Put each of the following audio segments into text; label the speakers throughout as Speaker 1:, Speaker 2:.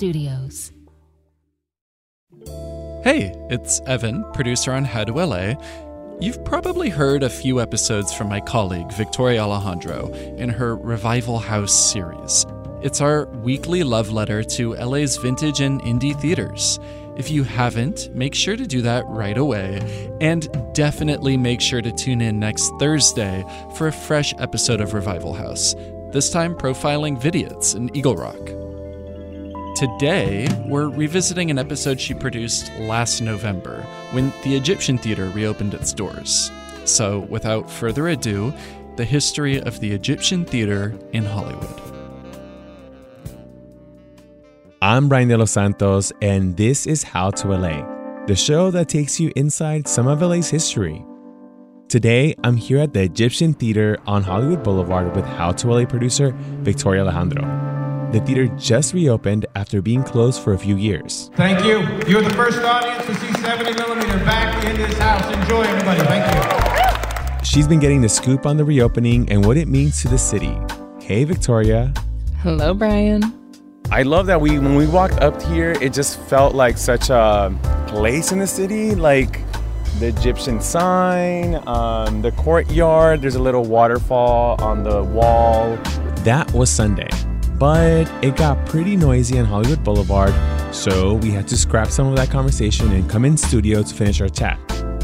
Speaker 1: Studios.
Speaker 2: Hey, it's Evan, producer on LA. You've probably heard a few episodes from my colleague, Victoria Alejandro, in her Revival House series. It's our weekly love letter to LA's vintage and indie theaters. If you haven't, make sure to do that right away. And definitely make sure to tune in next Thursday for a fresh episode of Revival House, this time profiling Vidiots in Eagle Rock. Today, we're revisiting an episode she produced last November when the Egyptian Theater reopened its doors. So, without further ado, the history of the Egyptian Theater in Hollywood.
Speaker 3: I'm Brian De Los Santos, and this is How to LA, the show that takes you inside some of LA's history. Today, I'm here at the Egyptian Theater on Hollywood Boulevard with How to LA producer Victoria Alejandro. The theater just reopened after being closed for a few years.
Speaker 4: Thank you. You're the first audience to see 70 millimeter back in this house. Enjoy, everybody. Thank you.
Speaker 3: She's been getting the scoop on the reopening and what it means to the city. Hey, Victoria.
Speaker 5: Hello, Brian.
Speaker 6: I love that we when we walked up here, it just felt like such a place in the city, like the Egyptian sign, um, the courtyard. There's a little waterfall on the wall.
Speaker 3: That was Sunday, but it got pretty noisy on Hollywood Boulevard, so we had to scrap some of that conversation and come in studio to finish our chat.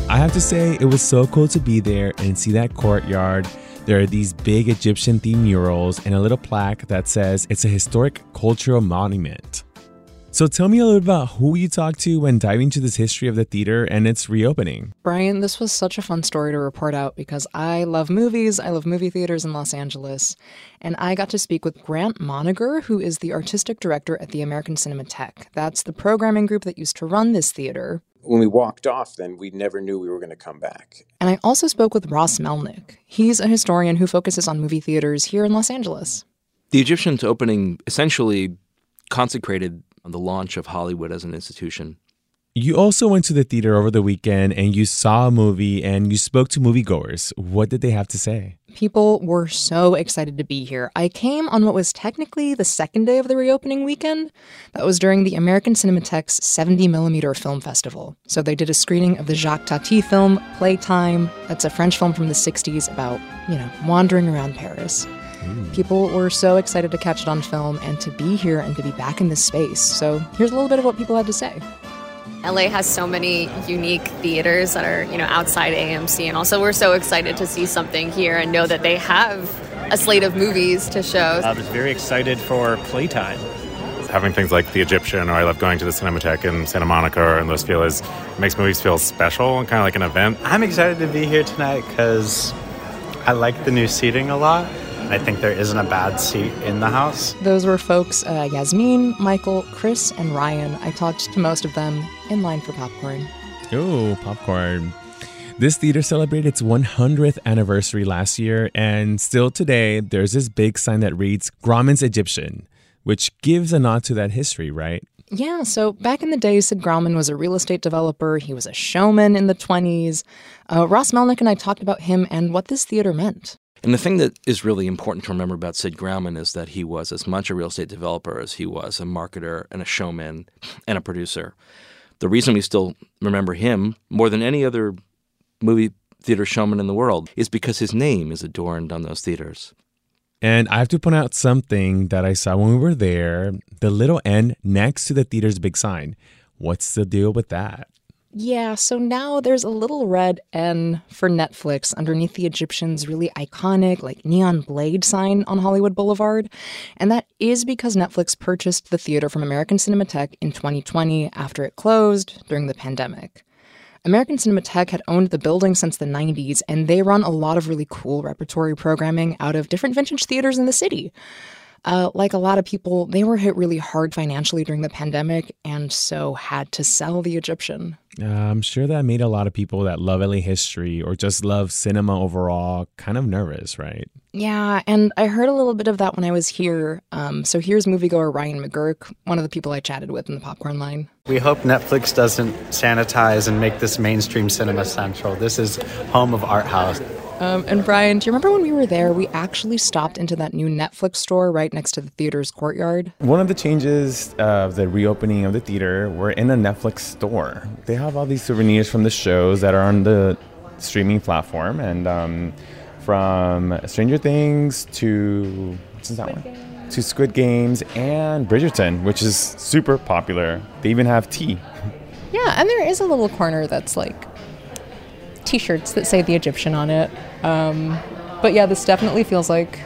Speaker 3: I have to say, it was so cool to be there and see that courtyard. There are these big Egyptian themed murals and a little plaque that says it's a historic cultural monument. So tell me a little about who you talked to when diving into this history of the theater and its reopening.
Speaker 5: Brian, this was such a fun story to report out because I love movies, I love movie theaters in Los Angeles, and I got to speak with Grant Moninger, who is the artistic director at the American Cinematheque. That's the programming group that used to run this theater.
Speaker 7: When we walked off, then we never knew we were going to come back.
Speaker 5: And I also spoke with Ross Melnick. He's a historian who focuses on movie theaters here in Los Angeles.
Speaker 8: The Egyptians opening essentially consecrated the launch of Hollywood as an institution.
Speaker 3: You also went to the theater over the weekend and you saw a movie and you spoke to moviegoers. What did they have to say?
Speaker 5: People were so excited to be here. I came on what was technically the second day of the reopening weekend. That was during the American Cinematheque's 70mm Film Festival. So they did a screening of the Jacques Tati film, Playtime. That's a French film from the 60s about, you know, wandering around Paris. People were so excited to catch it on film and to be here and to be back in this space. So here's a little bit of what people had to say.
Speaker 9: LA has so many unique theaters that are, you know, outside AMC and also we're so excited to see something here and know that they have a slate of movies to show.
Speaker 10: I was very excited for Playtime.
Speaker 11: Having things like The Egyptian, or I love going to the Cinematheque in Santa Monica or in Los Feliz, makes movies feel special and kind of like an event.
Speaker 12: I'm excited to be here tonight because I like the new seating a lot. I think there isn't a bad seat in the house.
Speaker 5: Those were folks uh, Yasmin, Michael, Chris, and Ryan. I talked to most of them in line for popcorn.
Speaker 3: Oh, popcorn. This theater celebrated its 100th anniversary last year, and still today, there's this big sign that reads Grauman's Egyptian, which gives a nod to that history, right?
Speaker 5: Yeah, so back in the day, Sid Grauman was a real estate developer. He was a showman in the 20s. Uh, Ross Melnick and I talked about him and what this theater meant.
Speaker 8: And the thing that is really important to remember about Sid Grauman is that he was as much a real estate developer as he was a marketer and a showman and a producer. The reason we still remember him more than any other movie theater showman in the world is because his name is adorned on those theaters.
Speaker 3: And I have to point out something that I saw when we were there the little N next to the theater's big sign. What's the deal with that?
Speaker 5: Yeah, so now there's a little red N for Netflix underneath the Egyptian's really iconic, like neon blade sign on Hollywood Boulevard. And that is because Netflix purchased the theater from American Cinematheque in 2020 after it closed during the pandemic. American Cinematheque had owned the building since the 90s, and they run a lot of really cool repertory programming out of different vintage theaters in the city. Uh, like a lot of people, they were hit really hard financially during the pandemic and so had to sell the Egyptian.
Speaker 3: Uh, I'm sure that made a lot of people that love LA history or just love cinema overall kind of nervous, right?
Speaker 5: Yeah, and I heard a little bit of that when I was here. Um, so here's moviegoer Ryan McGurk, one of the people I chatted with in the popcorn line.
Speaker 12: We hope Netflix doesn't sanitize and make this mainstream cinema central. This is home of art house.
Speaker 5: Um, and Brian, do you remember when we were there? We actually stopped into that new Netflix store right next to the theater's courtyard.
Speaker 6: One of the changes of the reopening of the theater, we're in a Netflix store. They have all these souvenirs from the shows that are on the streaming platform, and um, from Stranger Things to what's that one? Games. To Squid Games and Bridgerton, which is super popular. They even have tea.
Speaker 5: Yeah, and there is a little corner that's like T-shirts that say the Egyptian on it. Um, but yeah, this definitely feels like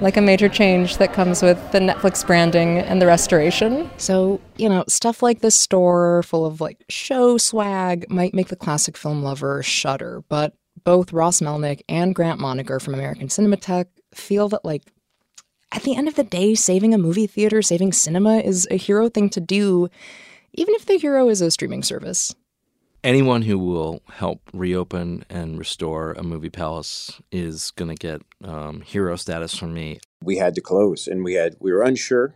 Speaker 5: like a major change that comes with the Netflix branding and the restoration. So, you know, stuff like this store full of like show swag might make the classic film lover shudder, but both Ross Melnick and Grant Moninger from American Cinematheque feel that like at the end of the day, saving a movie theater, saving cinema is a hero thing to do, even if the hero is a streaming service
Speaker 8: anyone who will help reopen and restore a movie palace is going to get um, hero status from me.
Speaker 7: We had to close, and we had we were unsure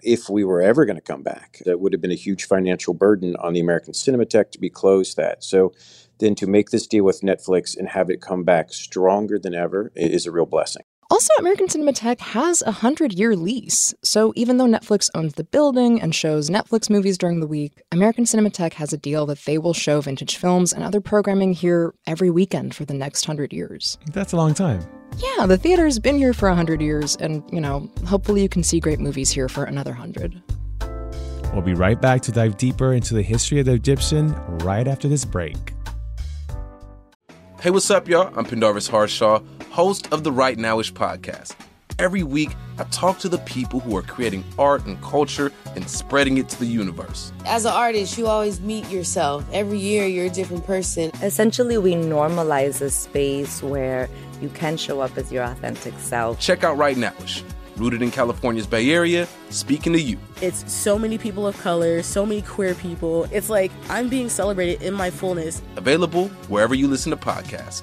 Speaker 7: if we were ever going to come back. That would have been a huge financial burden on the American Cinematheque to be closed. That so. Then to make this deal with Netflix and have it come back stronger than ever is a real blessing.
Speaker 5: Also, American Cinematheque has a 100 year lease. So even though Netflix owns the building and shows Netflix movies during the week, American Cinematheque has a deal that they will show vintage films and other programming here every weekend for the next 100 years.
Speaker 3: That's a long time.
Speaker 5: Yeah, the theater's been here for 100 years, and, you know, hopefully you can see great movies here for another 100.
Speaker 3: We'll be right back to dive deeper into the history of the Egyptian right after this break.
Speaker 13: Hey, what's up, y'all? I'm Pendarvis Harshaw host of the Right Nowish podcast. Every week, I talk to the people who are creating art and culture and spreading it to the universe.
Speaker 14: As an artist, you always meet yourself. Every year, you're a different person.
Speaker 15: Essentially, we normalize a space where you can show up as your authentic self.
Speaker 13: Check out Right Nowish rooted in California's Bay Area, speaking to you.
Speaker 16: It's so many people of color, so many queer people. It's like I'm being celebrated in my fullness.
Speaker 13: Available wherever you listen to podcasts.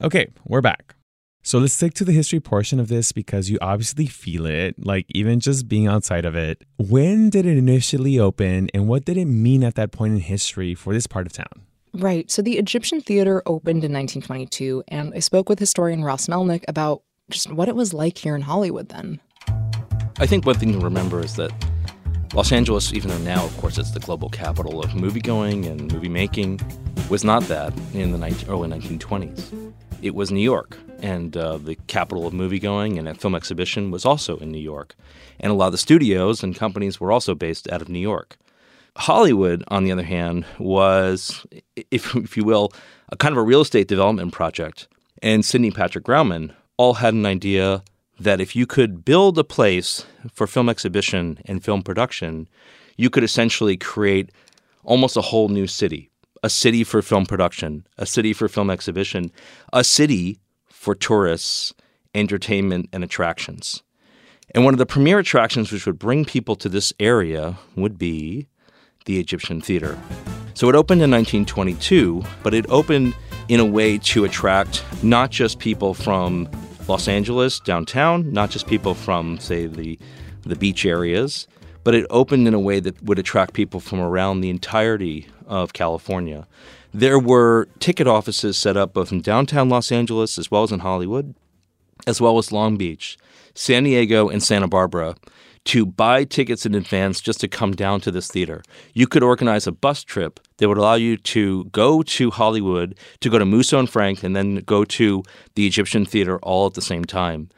Speaker 3: Okay, we're back. So let's stick to the history portion of this because you obviously feel it, like even just being outside of it. When did it initially open and what did it mean at that point in history for this part of town?
Speaker 5: Right. So the Egyptian Theater opened in 1922, and I spoke with historian Ross Melnick about just what it was like here in Hollywood then.
Speaker 8: I think one thing to remember is that Los Angeles, even though now, of course, it's the global capital of movie going and movie making, was not that in the 19, early 1920s it was New York, and uh, the capital of movie going and a film exhibition was also in New York. And a lot of the studios and companies were also based out of New York. Hollywood, on the other hand, was, if, if you will, a kind of a real estate development project. And Sidney Patrick Grauman all had an idea that if you could build a place for film exhibition and film production, you could essentially create almost a whole new city a city for film production, a city for film exhibition, a city for tourists, entertainment, and attractions. And one of the premier attractions which would bring people to this area would be the Egyptian Theater. So it opened in 1922, but it opened in a way to attract not just people from Los Angeles downtown, not just people from, say, the, the beach areas, but it opened in a way that would attract people from around the entirety of California. There were ticket offices set up both in downtown Los Angeles as well as in Hollywood, as well as Long Beach, San Diego, and Santa Barbara to buy tickets in advance just to come down to this theater. You could organize a bus trip that would allow you to go to Hollywood, to go to Musso and Frank, and then go to the Egyptian Theater all at the same time.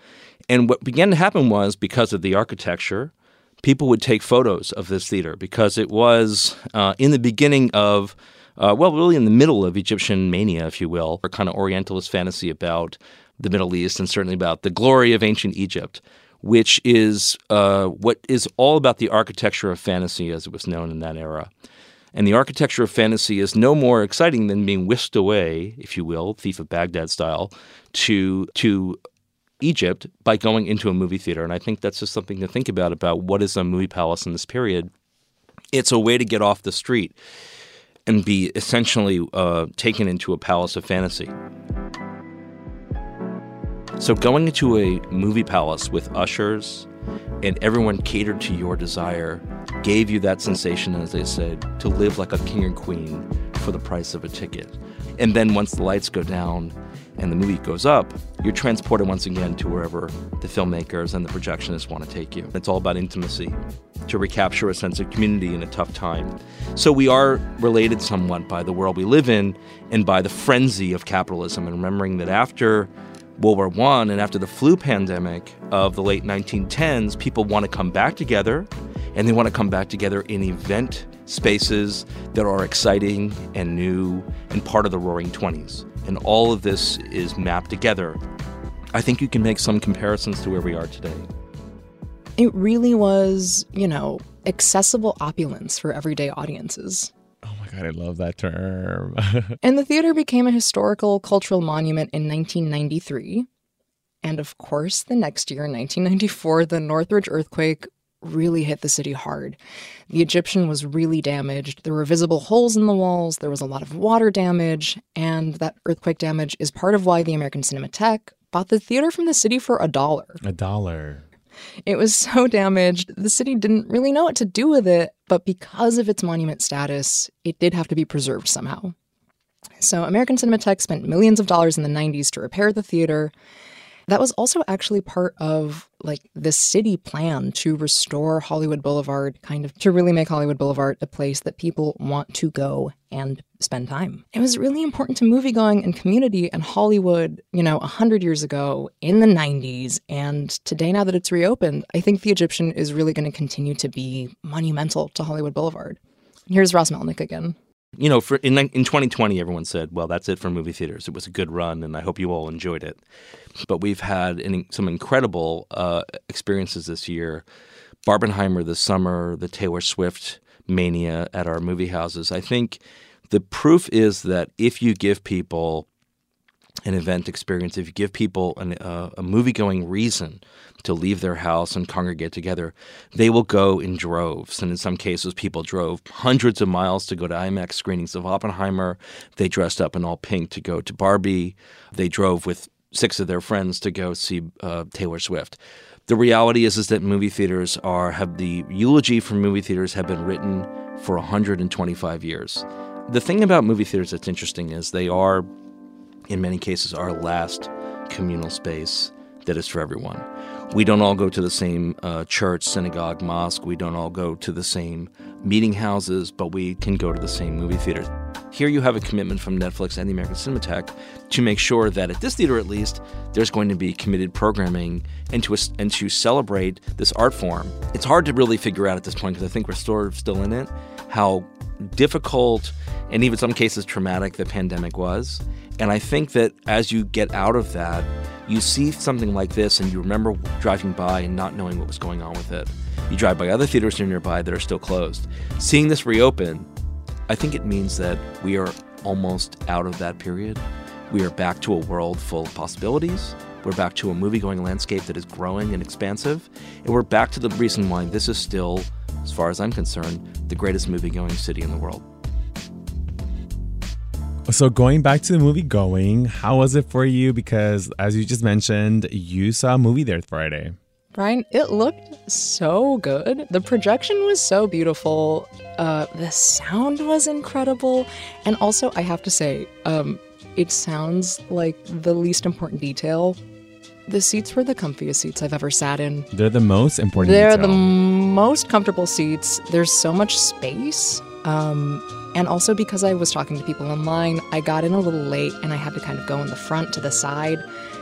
Speaker 8: And what began to happen was because of the architecture, people would take photos of this theater because it was uh, in the beginning of, uh, well, really in the middle of Egyptian mania, if you will, or kind of Orientalist fantasy about the Middle East and certainly about the glory of ancient Egypt which is uh, what is all about the architecture of fantasy as it was known in that era. And the architecture of fantasy is no more exciting than being whisked away, if you will, Thief of Baghdad style, to to Egypt by going into a movie theater. And I think that's just something to think about about what is a movie palace in this period. It's a way to get off the street and be essentially uh, taken into a palace of fantasy. So going into a movie palace with ushers and everyone catered to your desire gave you that sensation, as they said, to live like a king or queen for the price of a ticket. And then once the lights go down and the movie goes up, you're transported once again to wherever the filmmakers and the projectionists want to take you. It's all about intimacy, to recapture a sense of community in a tough time. So we are related somewhat by the world we live in and by the frenzy of capitalism, and remembering that after World War I and after the flu pandemic of the late 1910s, people want to come back together and they want to come back together in event spaces that are exciting and new and part of the roaring 20s. And all of this is mapped together. I think you can make some comparisons to where we are today.
Speaker 5: It really was, you know, accessible opulence for everyday audiences.
Speaker 3: Oh my God, I love that term.
Speaker 5: and the theater became a historical cultural monument in 1993. And of course, the next year, 1994, the Northridge earthquake really hit the city hard. The Egyptian was really damaged. There were visible holes in the walls, there was a lot of water damage, and that earthquake damage is part of why the American Cinematheque bought the theater from the city for a dollar.
Speaker 3: A dollar.
Speaker 5: It was so damaged, the city didn't really know what to do with it, but because of its monument status, it did have to be preserved somehow. So, American Cinematheque spent millions of dollars in the 90s to repair the theater, that was also actually part of like the city plan to restore Hollywood Boulevard, kind of to really make Hollywood Boulevard a place that people want to go and spend time. It was really important to moviegoing and community and Hollywood, you know, 100 years ago in the 90s. And today, now that it's reopened, I think the Egyptian is really going to continue to be monumental to Hollywood Boulevard. Here's Ross Melnick again
Speaker 8: you know, for in in 2020, everyone said, "Well, that's it for movie theaters. It was a good run, and I hope you all enjoyed it." But we've had an, some incredible uh, experiences this year. Barbenheimer this summer, the Taylor Swift mania at our movie houses. I think the proof is that if you give people an event experience, if you give people an, uh, a movie going reason to leave their house and congregate together, they will go in droves. And in some cases, people drove hundreds of miles to go to IMAX screenings of Oppenheimer. They dressed up in all pink to go to Barbie. They drove with six of their friends to go see uh, Taylor Swift. The reality is, is that movie theaters are have the eulogy for movie theaters have been written for 125 years. The thing about movie theaters that's interesting is they are in many cases, our last communal space that is for everyone. We don't all go to the same uh, church, synagogue, mosque. We don't all go to the same meeting houses, but we can go to the same movie theaters. Here you have a commitment from Netflix and the American Cinematheque to make sure that at this theater, at least, there's going to be committed programming and to and to celebrate this art form. It's hard to really figure out at this point because I think we're sort of still in it how difficult and even some cases traumatic the pandemic was. And I think that as you get out of that, you see something like this and you remember driving by and not knowing what was going on with it. You drive by other theaters nearby that are still closed. Seeing this reopen, I think it means that we are almost out of that period. We are back to a world full of possibilities. We're back to a movie going landscape that is growing and expansive. And we're back to the reason why this is still, as far as I'm concerned, the greatest movie going city in the world.
Speaker 3: So going back to the movie going, how was it for you? Because as you just mentioned, you saw a movie there Friday.
Speaker 5: Brian, it looked so good. The projection was so beautiful. Uh, the sound was incredible. And also, I have to say, um, it sounds like the least important detail. The seats were the comfiest seats I've ever sat in.
Speaker 3: They're the most important.
Speaker 5: They're
Speaker 3: detail.
Speaker 5: the most comfortable seats. There's so much space. Um, and also because I was talking to people online, I got in a little late and I had to kind of go in the front to the side.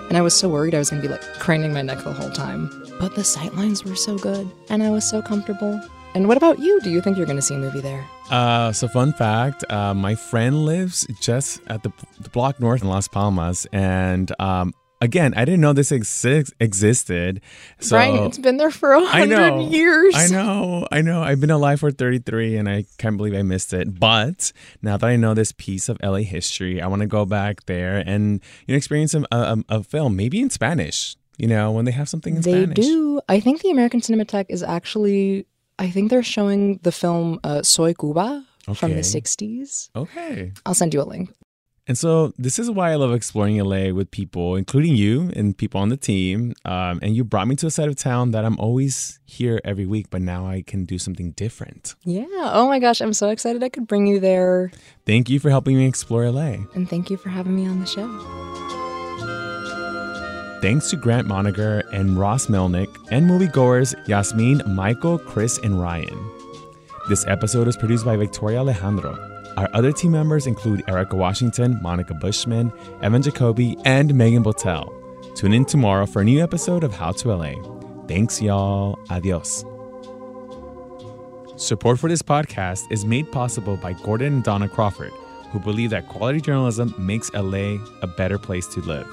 Speaker 5: And I was so worried I was going to be like craning my neck the whole time. But the sightlines were so good and I was so comfortable. And what about you? Do you think you're going to see a movie there?
Speaker 3: Uh, so fun fact, uh, my friend lives just at the, the block north in Las Palmas, and um, again, I didn't know this exi- existed. So
Speaker 5: Brian, it's been there for a hundred years.
Speaker 3: I know, I know. I've been alive for 33, and I can't believe I missed it. But now that I know this piece of LA history, I want to go back there and you know experience a, a, a film, maybe in Spanish. You know, when they have something in
Speaker 5: They
Speaker 3: Spanish.
Speaker 5: They do. I think the American Cinematheque is actually. I think they're showing the film uh, Soy Cuba from the '60s.
Speaker 3: Okay.
Speaker 5: I'll send you a link.
Speaker 3: And so this is why I love exploring LA with people, including you and people on the team. Um, and you brought me to a side of town that I'm always here every week, but now I can do something different.
Speaker 5: Yeah. Oh my gosh, I'm so excited I could bring you there.
Speaker 3: Thank you for helping me explore LA.
Speaker 5: And thank you for having me on the show.
Speaker 3: Thanks to Grant Moninger and Ross Melnick and moviegoers Yasmin, Michael, Chris, and Ryan. This episode is produced by Victoria Alejandro. Our other team members include Erica Washington, Monica Bushman, Evan Jacoby, and Megan Botel. Tune in tomorrow for a new episode of How to LA. Thanks, y'all. Adios. Support for this podcast is made possible by Gordon and Donna Crawford, who believe that quality journalism makes LA a better place to live.